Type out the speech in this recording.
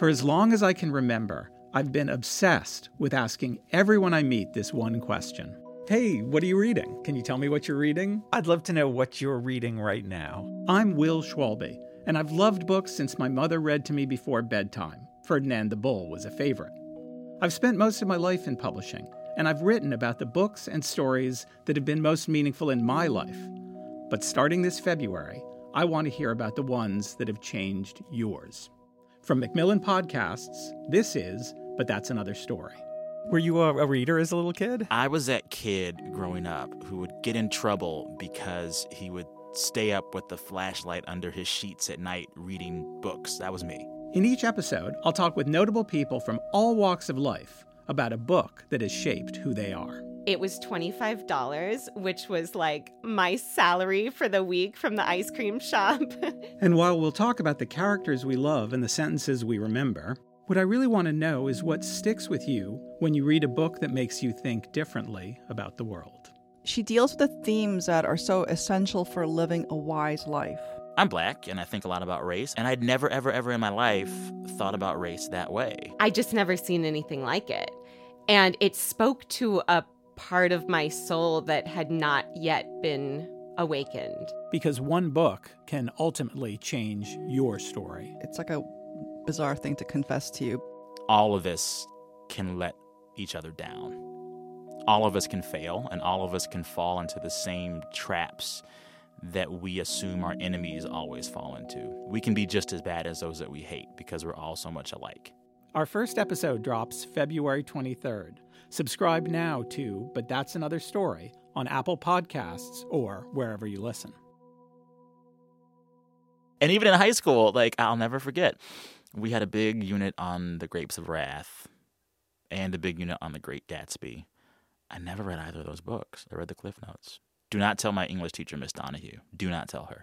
For as long as I can remember, I've been obsessed with asking everyone I meet this one question. Hey, what are you reading? Can you tell me what you're reading? I'd love to know what you're reading right now. I'm Will Schwalbe, and I've loved books since my mother read to me before bedtime. Ferdinand the Bull was a favorite. I've spent most of my life in publishing, and I've written about the books and stories that have been most meaningful in my life. But starting this February, I want to hear about the ones that have changed yours. From Macmillan Podcasts, this is But That's Another Story. Were you a, a, reader as a little kid? I was that kid growing up who would get in trouble because he would stay up with the flashlight under his sheets at night reading books. That was me. In each episode, I'll talk with notable people from all walks of life about a book that has shaped who they are. It was $25, which was like my salary for the week from the ice cream shop. and while we'll talk about the characters we love and the sentences we remember, what I really want to know is what sticks with you when you read a book that makes you think differently about the world. She deals with the themes that are so essential for living a wise life. I'm black and I think a lot about race, and I'd never, ever, ever in my life thought about race that way. I just never seen anything like it. And it spoke to a part of my soul that had not yet been awakened. Because one book can ultimately change your story. It's like a bizarre thing to confess to you. All of us can let each other down. All of us can fail, and all of us can fall into the same traps that we assume our enemies always fall into. We can be just as bad as those that we hate because we're all so much alike. Our first episode drops February 23rd. Subscribe now to But That's Another Story on Apple Podcasts or wherever you listen. And even in high school, like, I'll never forget, we had a big unit on The Grapes of Wrath and a big unit on The Great Gatsby. I never read either of those books. I read the Cliff Notes. Do not tell my English teacher, Miss Donahue. Do not tell her.